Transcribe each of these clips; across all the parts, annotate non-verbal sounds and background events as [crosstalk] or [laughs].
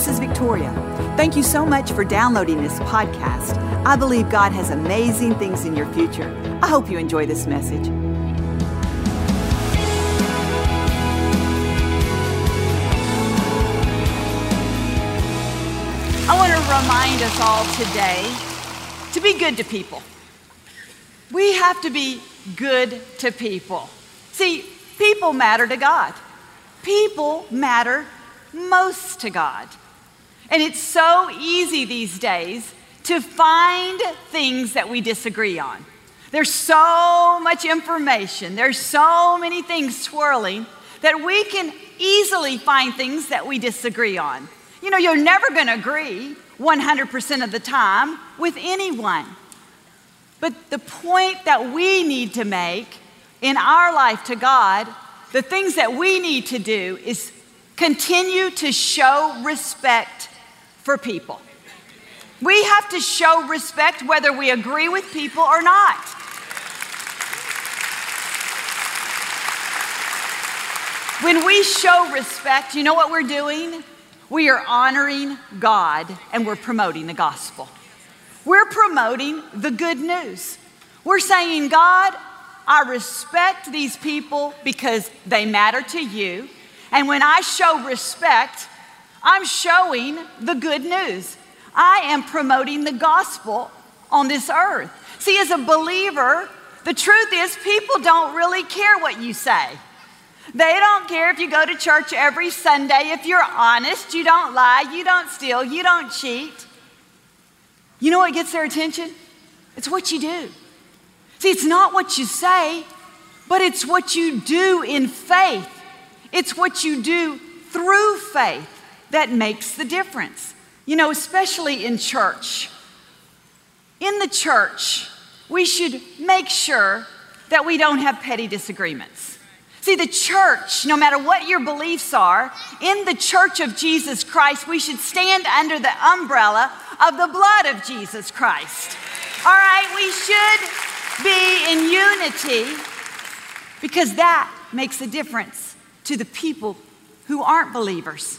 this is Victoria. Thank you so much for downloading this podcast. I believe God has amazing things in your future. I hope you enjoy this message. I want to remind us all today to be good to people. We have to be good to people. See, people matter to God. People matter most to God. And it's so easy these days to find things that we disagree on. There's so much information, there's so many things swirling that we can easily find things that we disagree on. You know, you're never going to agree 100% of the time with anyone. But the point that we need to make in our life to God, the things that we need to do is continue to show respect for people. We have to show respect whether we agree with people or not. When we show respect, you know what we're doing? We are honoring God and we're promoting the gospel. We're promoting the good news. We're saying, God, I respect these people because they matter to you. And when I show respect, I'm showing the good news. I am promoting the gospel on this earth. See, as a believer, the truth is people don't really care what you say. They don't care if you go to church every Sunday, if you're honest, you don't lie, you don't steal, you don't cheat. You know what gets their attention? It's what you do. See, it's not what you say, but it's what you do in faith. It's what you do through faith that makes the difference. You know, especially in church. In the church, we should make sure that we don't have petty disagreements. See, the church, no matter what your beliefs are, in the church of Jesus Christ, we should stand under the umbrella of the blood of Jesus Christ. All right, we should be in unity because that makes a difference to the people who aren't believers.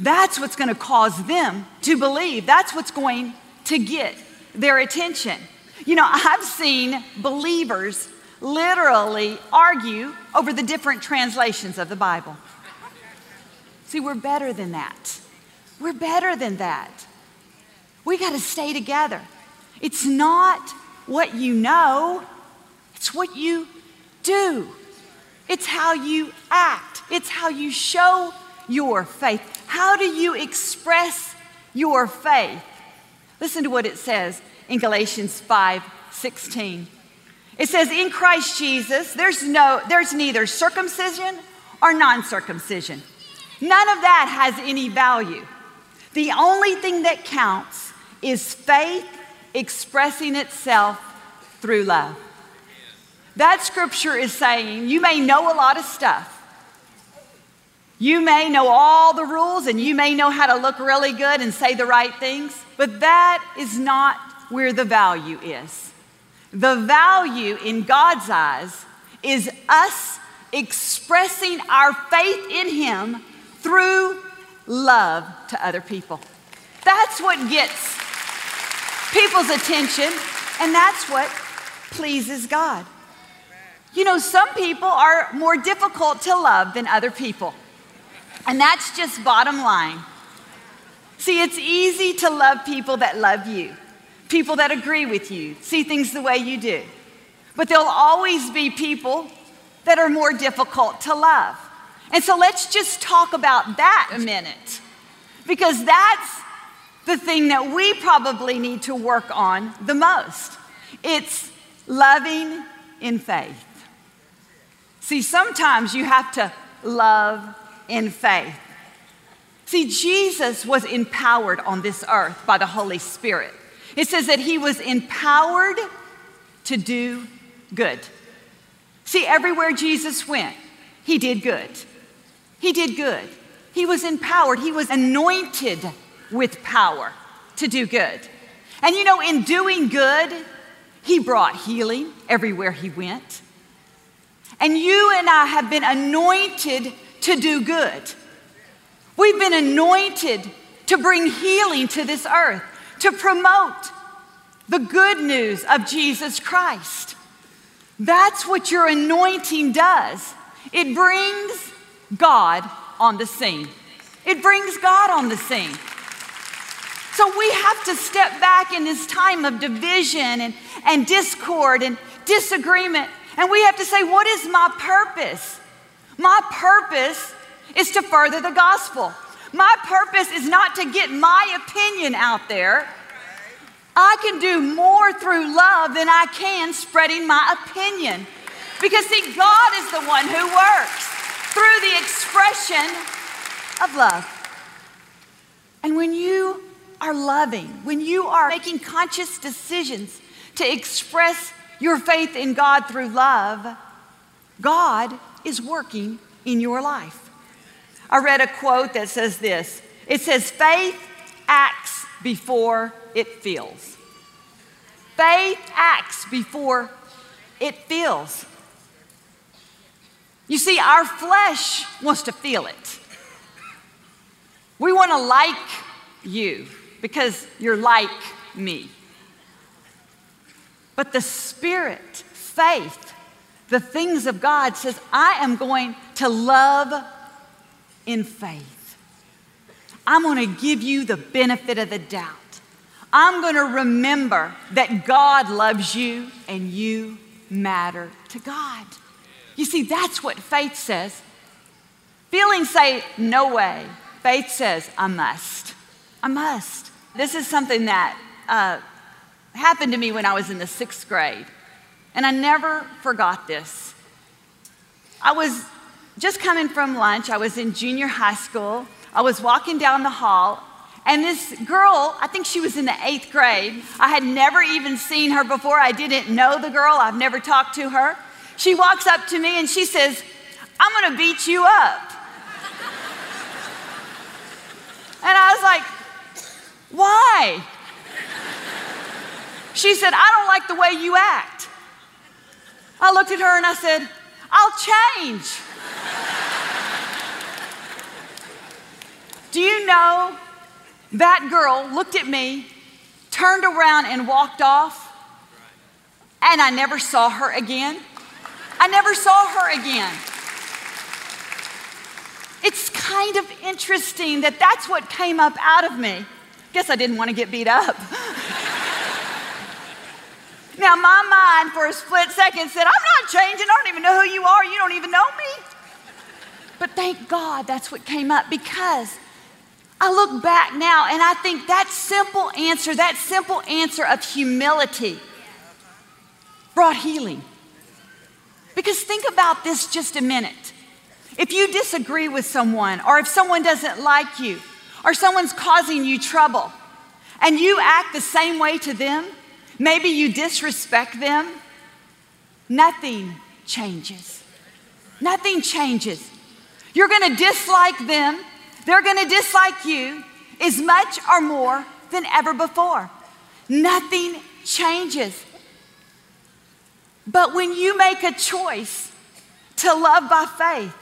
That's what's going to cause them to believe. That's what's going to get their attention. You know, I've seen believers literally argue over the different translations of the Bible. See, we're better than that. We're better than that. We got to stay together. It's not what you know, it's what you do. It's how you act, it's how you show your faith. How do you express your faith? Listen to what it says in Galatians 5 16. It says, In Christ Jesus, there's, no, there's neither circumcision or non circumcision. None of that has any value. The only thing that counts is faith expressing itself through love. That scripture is saying you may know a lot of stuff. You may know all the rules and you may know how to look really good and say the right things, but that is not where the value is. The value in God's eyes is us expressing our faith in Him through love to other people. That's what gets people's attention, and that's what pleases God. You know, some people are more difficult to love than other people, and that's just bottom line. See, it's easy to love people that love you people that agree with you, see things the way you do. But there'll always be people that are more difficult to love. And so let's just talk about that a minute, because that's the thing that we probably need to work on the most. It's loving in faith. See, sometimes you have to love in faith. See, Jesus was empowered on this earth by the Holy Spirit. It says that he was empowered to do good. See, everywhere Jesus went, he did good. He did good. He was empowered, he was anointed with power to do good. And you know, in doing good, he brought healing everywhere he went. And you and I have been anointed to do good. We've been anointed to bring healing to this earth, to promote the good news of Jesus Christ. That's what your anointing does. It brings God on the scene. It brings God on the scene. So we have to step back in this time of division and, and discord and disagreement. And we have to say, what is my purpose? My purpose is to further the gospel. My purpose is not to get my opinion out there. I can do more through love than I can spreading my opinion. Because, see, God is the one who works through the expression of love. And when you are loving, when you are making conscious decisions to express your faith in God through love, God is working in your life. I read a quote that says this it says, faith acts before it feels. Faith acts before it feels. You see, our flesh wants to feel it. We want to like you because you're like me. But the spirit, faith, the things of God says, I am going to love in faith. I'm going to give you the benefit of the doubt. I'm going to remember that God loves you and you matter to God. You see, that's what faith says. Feelings say, no way. Faith says, I must. I must. This is something that uh, happened to me when I was in the sixth grade, and I never forgot this. I was just coming from lunch, I was in junior high school. I was walking down the hall, and this girl, I think she was in the eighth grade, I had never even seen her before. I didn't know the girl, I've never talked to her. She walks up to me and she says, I'm gonna beat you up. [laughs] and I was like, why? She said, I don't like the way you act. I looked at her and I said, I'll change. Do you know that girl looked at me, turned around, and walked off? And I never saw her again. I never saw her again. It's kind of interesting that that's what came up out of me. Guess I didn't want to get beat up. [laughs] now, my mind for a split second said, I'm not changing. I don't even know who you are. You don't even know me. But thank God that's what came up because I look back now and I think that simple answer, that simple answer of humility brought healing. Because think about this just a minute. If you disagree with someone, or if someone doesn't like you, or someone's causing you trouble, and you act the same way to them, maybe you disrespect them, nothing changes. Nothing changes. You're gonna dislike them, they're gonna dislike you as much or more than ever before. Nothing changes. But when you make a choice to love by faith,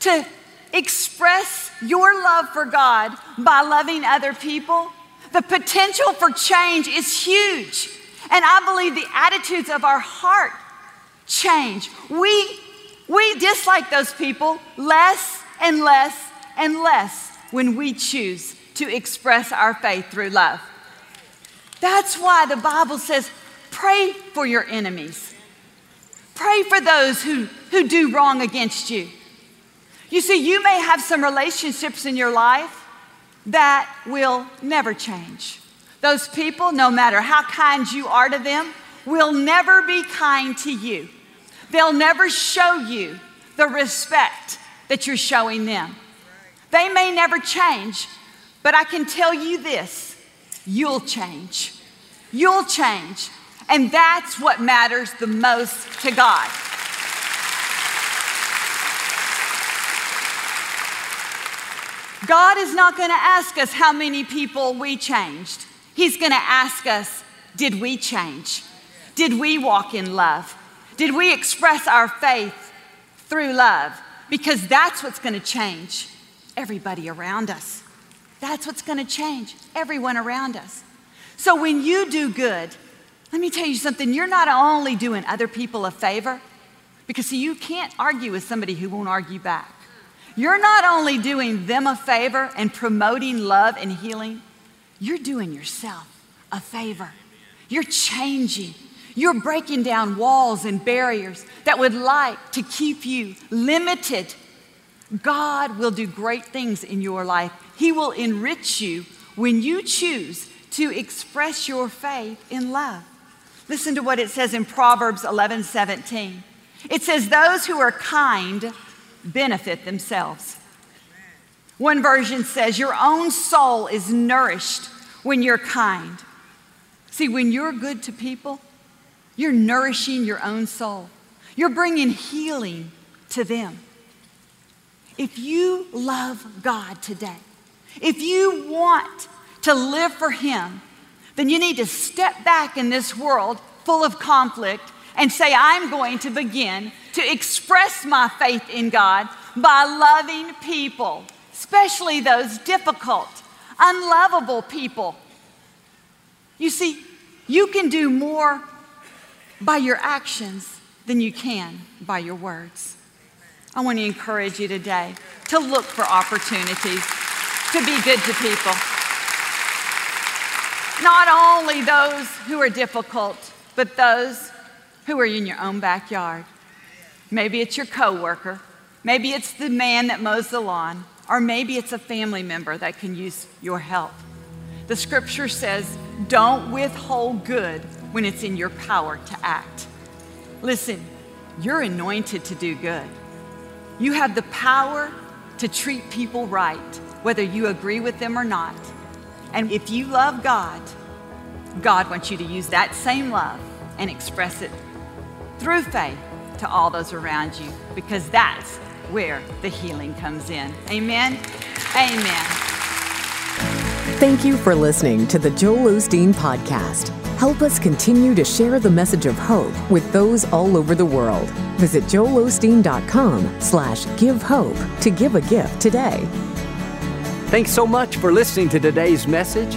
to express your love for God by loving other people, the potential for change is huge. And I believe the attitudes of our heart change. We, we dislike those people less and less and less when we choose to express our faith through love. That's why the Bible says, pray for your enemies. Pray for those who, who do wrong against you. You see, you may have some relationships in your life that will never change. Those people, no matter how kind you are to them, will never be kind to you. They'll never show you the respect that you're showing them. They may never change, but I can tell you this you'll change. You'll change. And that's what matters the most to God. God is not going to ask us how many people we changed. He's going to ask us, did we change? Did we walk in love? Did we express our faith through love? Because that's what's going to change everybody around us. That's what's going to change everyone around us. So when you do good, let me tell you something, you're not only doing other people a favor, because see, you can't argue with somebody who won't argue back. You're not only doing them a favor and promoting love and healing, you're doing yourself a favor. You're changing. You're breaking down walls and barriers that would like to keep you limited. God will do great things in your life. He will enrich you when you choose to express your faith in love. Listen to what it says in Proverbs 11 17. It says, Those who are kind benefit themselves. One version says, Your own soul is nourished when you're kind. See, when you're good to people, you're nourishing your own soul, you're bringing healing to them. If you love God today, if you want to live for Him, then you need to step back in this world full of conflict and say, I'm going to begin to express my faith in God by loving people, especially those difficult, unlovable people. You see, you can do more by your actions than you can by your words. I want to encourage you today to look for opportunities to be good to people. Not only those who are difficult, but those who are in your own backyard. Maybe it's your coworker, maybe it's the man that mows the lawn, or maybe it's a family member that can use your help. The scripture says, don't withhold good when it's in your power to act. Listen, you're anointed to do good. You have the power to treat people right, whether you agree with them or not. And if you love God, God wants you to use that same love and express it through faith to all those around you because that's where the healing comes in. Amen. Amen. Thank you for listening to the Joel Osteen Podcast. Help us continue to share the message of hope with those all over the world. Visit joelosteen.com slash give hope to give a gift today. Thanks so much for listening to today's message.